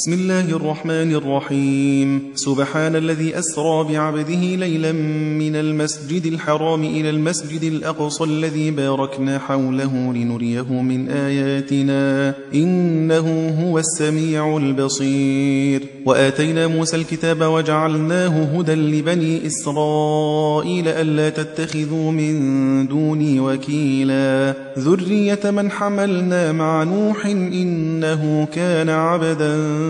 بسم الله الرحمن الرحيم. سبحان الذي أسرى بعبده ليلا من المسجد الحرام إلى المسجد الأقصى الذي باركنا حوله لنريه من آياتنا. إنه هو السميع البصير. وآتينا موسى الكتاب وجعلناه هدى لبني إسرائيل ألا تتخذوا من دوني وكيلا. ذرية من حملنا مع نوح إنه كان عبدا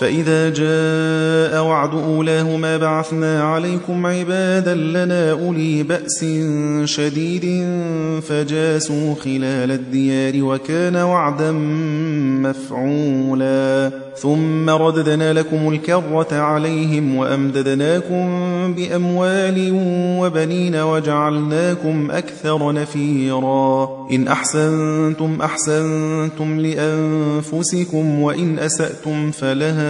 فإذا جاء وعد أولاهما بعثنا عليكم عبادا لنا أولي بأس شديد فجاسوا خلال الديار وكان وعدا مفعولا. ثم رددنا لكم الكرة عليهم وأمددناكم بأموال وبنين وجعلناكم أكثر نفيرا. إن أحسنتم أحسنتم لأنفسكم وإن أسأتم فلها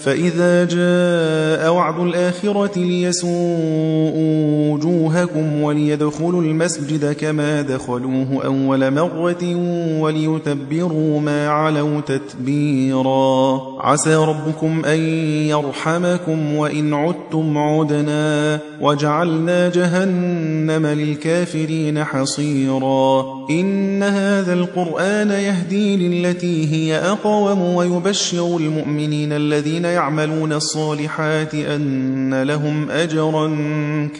فإذا جاء وعد الآخرة ليسوءوا وجوهكم وليدخلوا المسجد كما دخلوه أول مرة وليتبروا ما علوا تتبيرا. عسى ربكم أن يرحمكم وإن عدتم عدنا. وجعلنا جهنم للكافرين حصيرا. إن هذا القرآن يهدي للتي هي أقوم ويبشر المؤمنين الذين يعملون الصالحات أن لهم أجرا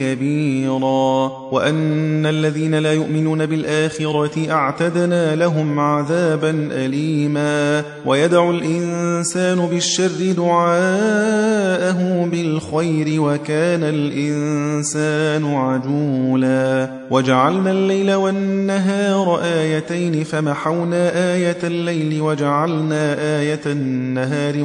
كبيرا. وأن الذين لا يؤمنون بالآخرة أعتدنا لهم عذابا أليما. ويدعو الإنسان بالشر دعاءه بالخير وكان الإنسان عجولا. وجعلنا الليل والنهار آيتين فمحونا آية الليل وجعلنا آية النهار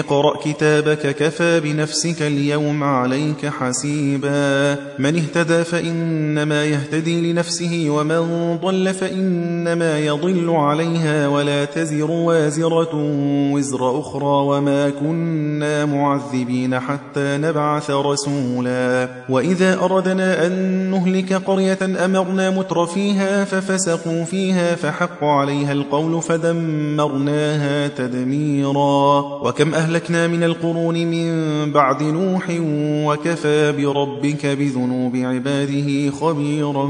اقرأ كتابك كفى بنفسك اليوم عليك حسيبا. من اهتدى فإنما يهتدي لنفسه ومن ضل فإنما يضل عليها. ولا تزر وازرة وزر أخرى وما كنا معذبين حتى نبعث رسولا. وإذا أردنا أن نهلك قرية أمرنا متر فيها ففسقوا فيها فحق عليها القول فدمرناها تدميرا. وكم أهلكنا من القرون من بعد نوح وكفى بربك بذنوب عباده خبيرا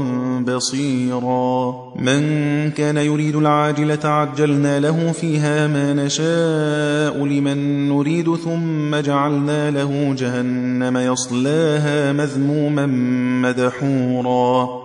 بصيرا. من كان يريد العاجلة عجلنا له فيها ما نشاء لمن نريد ثم جعلنا له جهنم يصلاها مذموما مدحورا.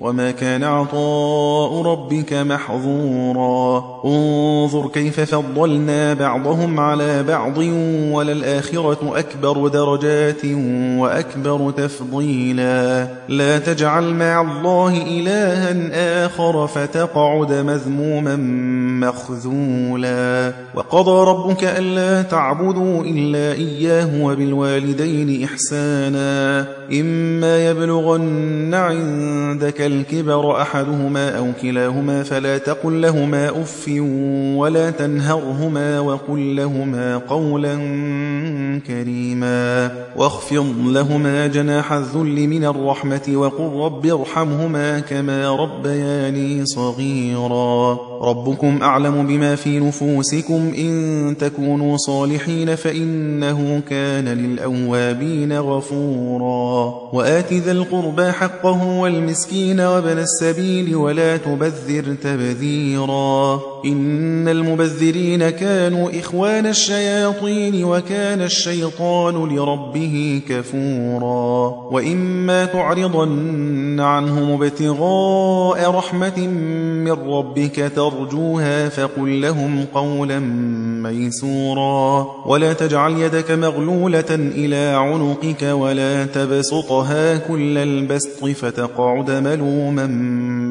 وما كان عطاء ربك محظورا انظر كيف فضلنا بعضهم على بعض وللآخرة أكبر درجات وأكبر تفضيلا لا تجعل مع الله إلها آخر فتقعد مذموما مخذولا وقضى ربك ألا تعبدوا إلا إياه وبالوالدين إحسانا إما يبلغن عندك الكبر أحدهما أو كلاهما فلا تقل لهما أف ولا تنهرهما وقل لهما قولا كريما واخفض لهما جناح الذل من الرحمة وقل رب ارحمهما كما ربياني صغيرا ربكم أعلم بما في نفوسكم إن تكونوا صالحين فإنه كان للأوابين غفورا وآت ذا القربى حقه والمسكين وابن السبيل ولا تبذر تبذيرا إن المبذرين كانوا إخوان الشياطين وكان الشيطان لربه كفورا وإما تعرضن عنهم ابتغاء رحمة من ربك ترجوها فقل لهم قولا ميسورا ولا تجعل يدك مغلولة إلى عنقك ولا تبسطها كل البسط فتقعد ملوما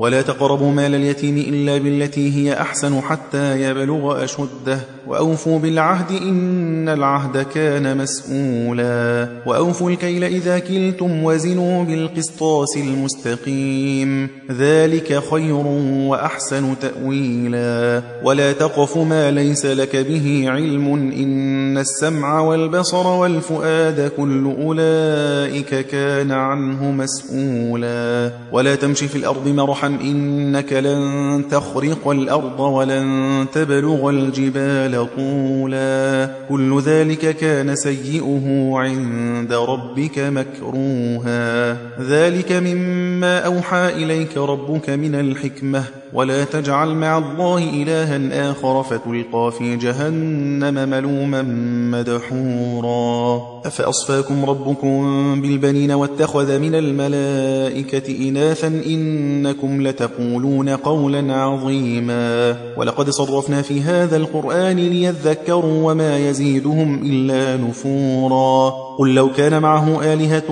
ولا تقربوا مال اليتيم إلا بالتي هي أحسن حتى يبلغ أشده. وأوفوا بالعهد إن العهد كان مسؤولا. وأوفوا الكيل إذا كلتم وزنوا بالقسطاس المستقيم. ذلك خير وأحسن تأويلا. ولا تقف ما ليس لك به علم. إن السمع والبصر والفؤاد كل أولئك كان عنه مسؤولا. ولا تمشي في الأرض مرحا إنك لن تخرق الأرض ولن تبلغ الجبال طولا. كل ذلك كان سيئه عند ربك مكروها. ذلك مما أوحى إليك ربك من الحكمة. ولا تجعل مع الله إلها آخر فتلقى في جهنم ملوما مدحورا. أفأصفاكم ربكم بالبنين واتخذ من الملائكة إناثا إنكم لتقولون قولا عظيما. ولقد صرفنا في هذا القرآن ليذكروا وما يزيدهم إلا نفورا. قل لو كان معه آلهة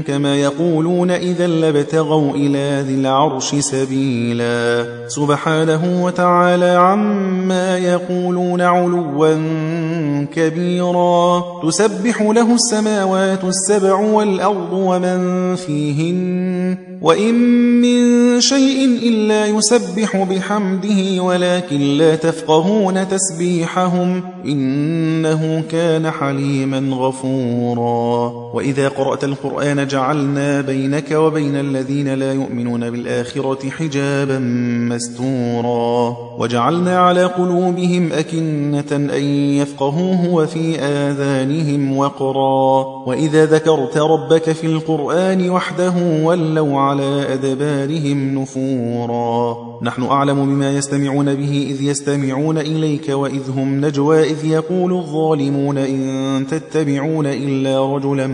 كما يقولون إذا لابتغوا إلى ذي العرش سبيلا. سبحانه وتعالى عما يقولون علوا كبيرا. تسبح له السماوات السبع والأرض ومن فيهن. وإن من شيء إلا يسبح بحمده ولكن لا تفقهون تسبيحهم. إنه كان حليما غفورا. وإذا قرأت القرآن جعلنا بينك وبين الذين لا يؤمنون بالآخرة حجابا مستورا. وجعلنا على قلوبهم أكنة أن يفقهوه وفي آذانهم وقرا. وإذا ذكرت ربك في القرآن وحده ولوا على أدبارهم نفورا. نحن أعلم بما يستمعون به إذ يستمعون إليك وإذ هم نجوى إذ يقول الظالمون إن تتبعون إلا رجلا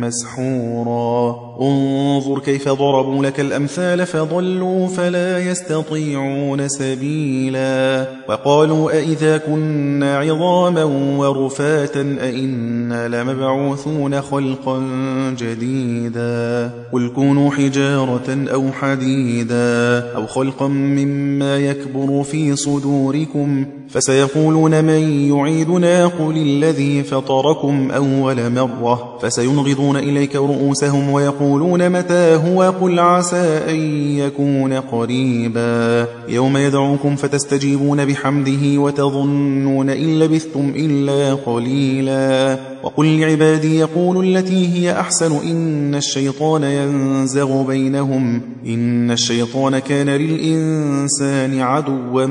مسحورا انظر كيف ضربوا لك الأمثال فضلوا فلا يستطيعون سبيلا وقالوا أئذا كنا عظاما ورفاتا أئنا لمبعوثون خلقا جديدا قل كونوا حجارة أو حديدا أو خلقا مما يكبر في صدوركم فسيقولون من يعيدنا قل الذي فطركم أول مرة فسينغضون إليك رؤوسهم ويقولون متى هو قل عسى أن يكون قريبا. يوم يدعوكم فتستجيبون بحمده وتظنون إن لبثتم إلا قليلا. وقل لعبادي يقول التي هي أحسن إن الشيطان ينزغ بينهم. إن الشيطان كان للإنسان عدوا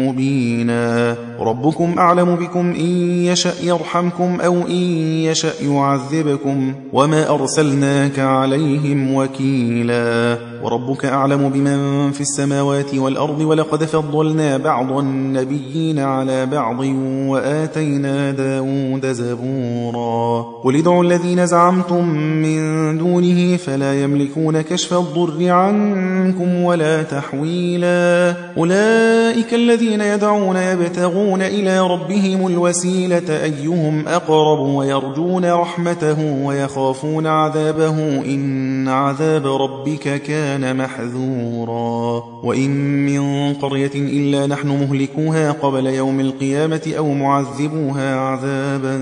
مبينا. ربكم أعلم بكم إن يشأ يرحمكم أو إن يشأ يعذبكم. وما أرسلناك عليهم وكيلا. وربك أعلم بمن في السماوات والأرض ولقد فضلنا بعض النبيين على بعض وآتينا داود زبورا. قل ادعوا الذين زعمتم من دونه فلا يملكون كشف الضر عنكم ولا تحويلا. أولئك الذين يدعون يبتغون إلى ربهم الوسيلة أيهم أقرب ويرجون رحمته ويخافون عذابه إن عذاب ربك كان محذورا. وإن من قرية إلا نحن مهلكوها قبل يوم القيامة أو معذبوها عذابا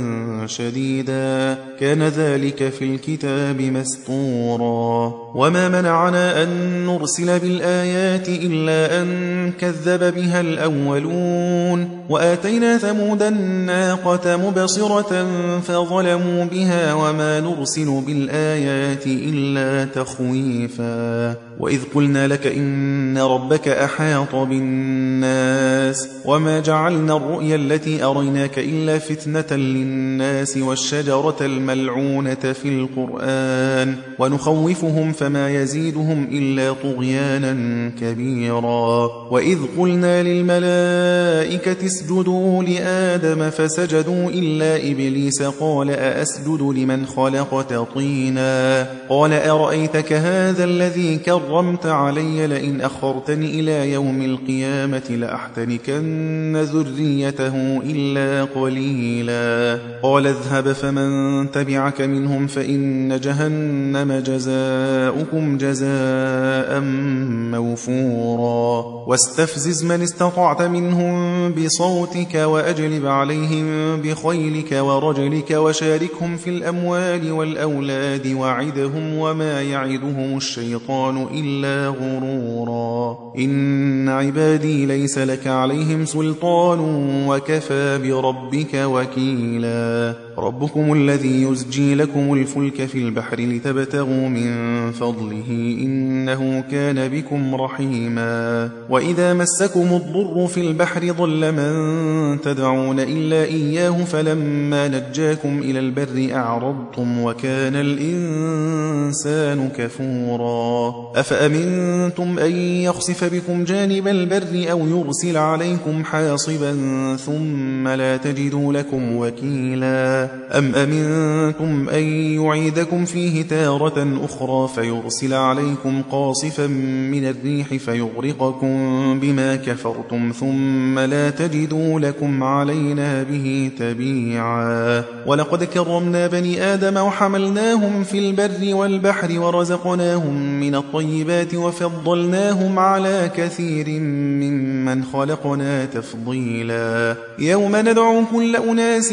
شديدا. كان ذلك في الكتاب مسطورا. وما منعنا أن نرسل بالآيات إلا أن كذب بها الأولون. وآتينا ثمود الناقة مبصرة فظلموا بها وما نرسل بالآيات إلا تخويفا وإذ قلنا لك إن ربك أحاط بالناس وما جعلنا الرؤيا التي أريناك إلا فتنة للناس والشجرة الملعونة في القرآن ونخوفهم فما يزيدهم إلا طغيانا كبيرا وإذ قلنا للملائكة اسجدوا لآدم فسجدوا إلا إبليس قال أأسجد لمن خلقت طينا قال أرأيتك هذا الذي كرمت علي لئن أخرتني إلى يوم القيامة لأحتنكن ذريته إلا قليلا. قال اذهب فمن تبعك منهم فإن جهنم جزاؤكم جزاء موفورا. واستفزز من استطعت منهم بصوتك وأجلب عليهم بخيلك ورجلك وشاركهم في الأموال والأولاد وعدهم وما يعدهم الشيطان إلا غرورا. إن عبادي ليس لك عليهم سلطان وكفى بربك وكيلا. ربكم الذي يزجي لكم الفلك في البحر لتبتغوا من فضله إنه كان بكم رحيما. وإذا مسكم الضر في البحر ضل من تدعون إلا إياه فلما نجاكم إلى البر أعرضتم وكان الإنسان كفورا. أفأمنتم أن يخسف بكم جانب البر أو يرسل عليكم حاصبا ثم لا تجدوا لكم وكيلا؟ أم أمنتم أن يعيدكم فيه تارة أخرى فيرسل عليكم قاصفا من الريح فيغرقكم بما كفرتم ثم لا تجدوا لكم علينا به تبيعا ولقد كرمنا بني آدم وحملناهم في البر والبحر ورزقناهم من الطيبات وفضلناهم على كثير ممن خلقنا تفضيلا يوم ندعو كل أناس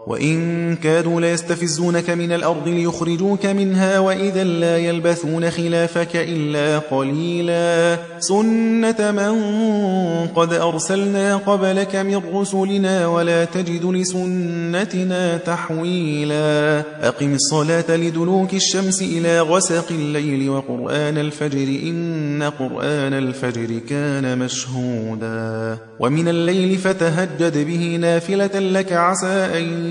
وإن كادوا ليستفزونك من الأرض ليخرجوك منها وإذا لا يلبثون خلافك إلا قليلا. سنة من قد أرسلنا قبلك من رسلنا ولا تجد لسنتنا تحويلا. أقم الصلاة لدلوك الشمس إلى غسق الليل وقرآن الفجر إن قرآن الفجر كان مشهودا. ومن الليل فتهجد به نافلة لك عسى أن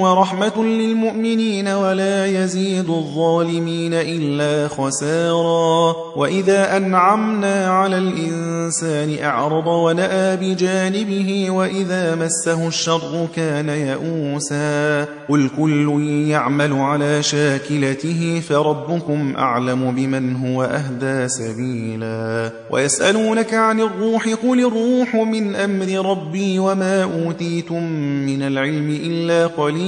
ورحمة للمؤمنين ولا يزيد الظالمين إلا خسارا. وإذا أنعمنا على الإنسان أعرض ونأى بجانبه وإذا مسه الشر كان يئوسا. قل كل يعمل على شاكلته فربكم أعلم بمن هو أهدى سبيلا. ويسألونك عن الروح قل الروح من أمر ربي وما أوتيتم من العلم إلا قليلا.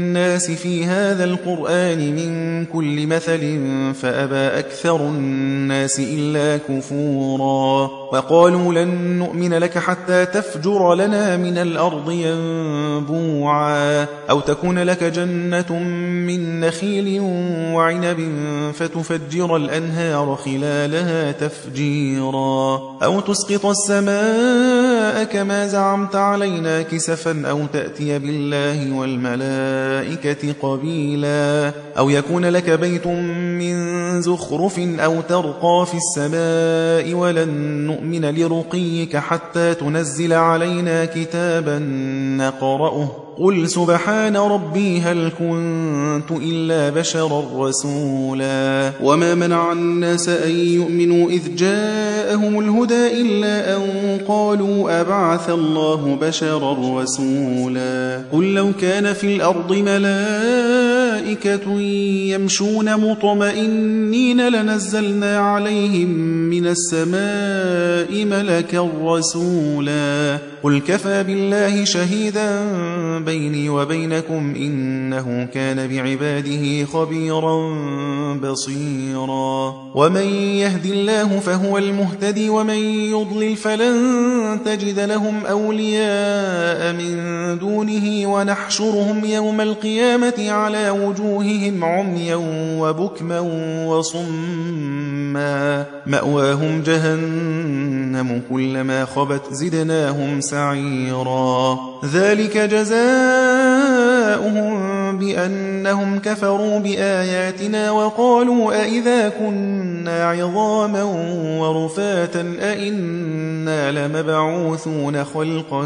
في هذا القرآن من كل مثل فأبى أكثر الناس إلا كفورا وقالوا لن نؤمن لك حتى تفجر لنا من الأرض ينبوعا أو تكون لك جنة من نخيل وعنب فتفجر الأنهار خلالها تفجيرا أو تسقط السماء كما زعمت علينا كسفا أو تأتي بالله والملائكة قبيلا أو يكون لك بيت من زخرف أو ترقى في السماء ولن نؤمن لرقيك حتى تنزل علينا كتابا نقرأه. قل سبحان ربي هل كنت إلا بشرا رسولا. وما منع الناس أن يؤمنوا إذ جاءهم الهدى إلا أن قالوا أبعث الله بشرا رسولا. قل لو كان في الأرض ملائكة يمشون مطمئنين لنزلنا عليهم من السماء ملكا رسولا. قل كفى بالله شهيدا بيني وبينكم إنه كان بعباده خبيرا بصيرا. ومن يهد الله فهو المهتدي ومن يضلل فلن تجد لهم أولياء من دونه. ونحشرهم يوم القيامة على وجوههم عميا وبكما وصما مأواهم جهنم كلما خبت زدناهم سعيرا. ذلك جزاؤهم بأنهم كفروا بآياتنا وقالوا أئذا كنا عظاما ورفاتا أئنا لمبعوثون خلقا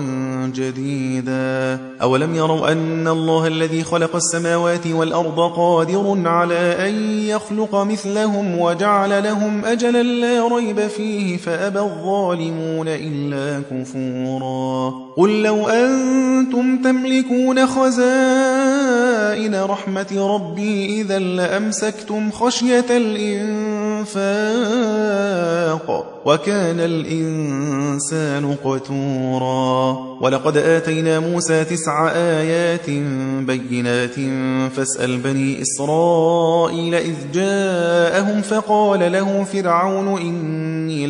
جديدا أولم يروا أن الله الذي خلق السماوات والأرض قادر على أن يخلق مثلهم وجعل لهم أجلا لا ريب فيه فأبى الظالمون إلا كفورا قل لو أنتم تملكون خزائن رحمة ربي إذا لأمسكتم خشية الإنفاق وكان الإنسان قتورا. ولقد آتينا موسى تسع آيات بينات. فاسأل بني إسرائيل إذ جاءهم فقال له فرعون إني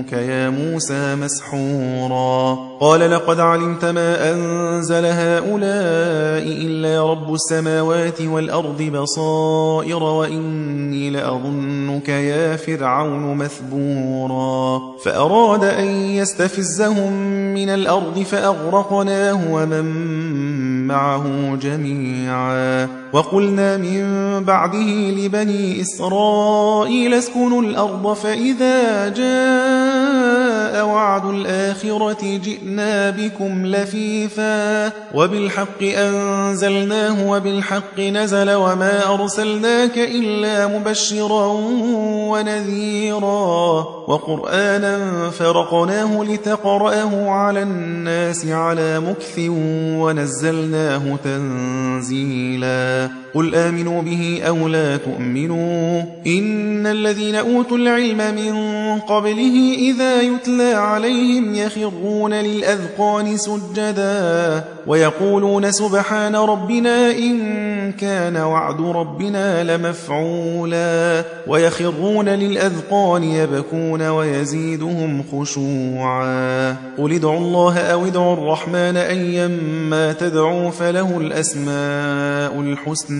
لأظنك يا موسى مسحورا. قال لقد علمت ما أنزل هؤلاء إلا رب السماوات والأرض بصائر وإني لأظنك يا فرعون مثبورا. فأراد أن يستفزهم من الأرض فأغرقناه ومن معه جميعا. وقلنا من بعده لبني إسرائيل اسكنوا الأرض فإذا جاء وعد الآخرة جئنا بكم لفيفا. وبالحق أنزلناه وبالحق نزل وما أرسلناك إلا مبشرا ونذيرا. وقرآنا فرقناه لتقرأه على الناس على مكث ونزلناه تنزيلا. قل آمنوا به أو لا تؤمنوا إن الذين أوتوا العلم من قبله إذا يتلى عليهم يخرون للأذقان سجدا ويقولون سبحان ربنا إن كان وعد ربنا لمفعولا ويخرون للأذقان يبكون ويزيدهم خشوعا قل ادعوا الله أو ادعوا الرحمن أيما تدعوا فله الأسماء الحسنى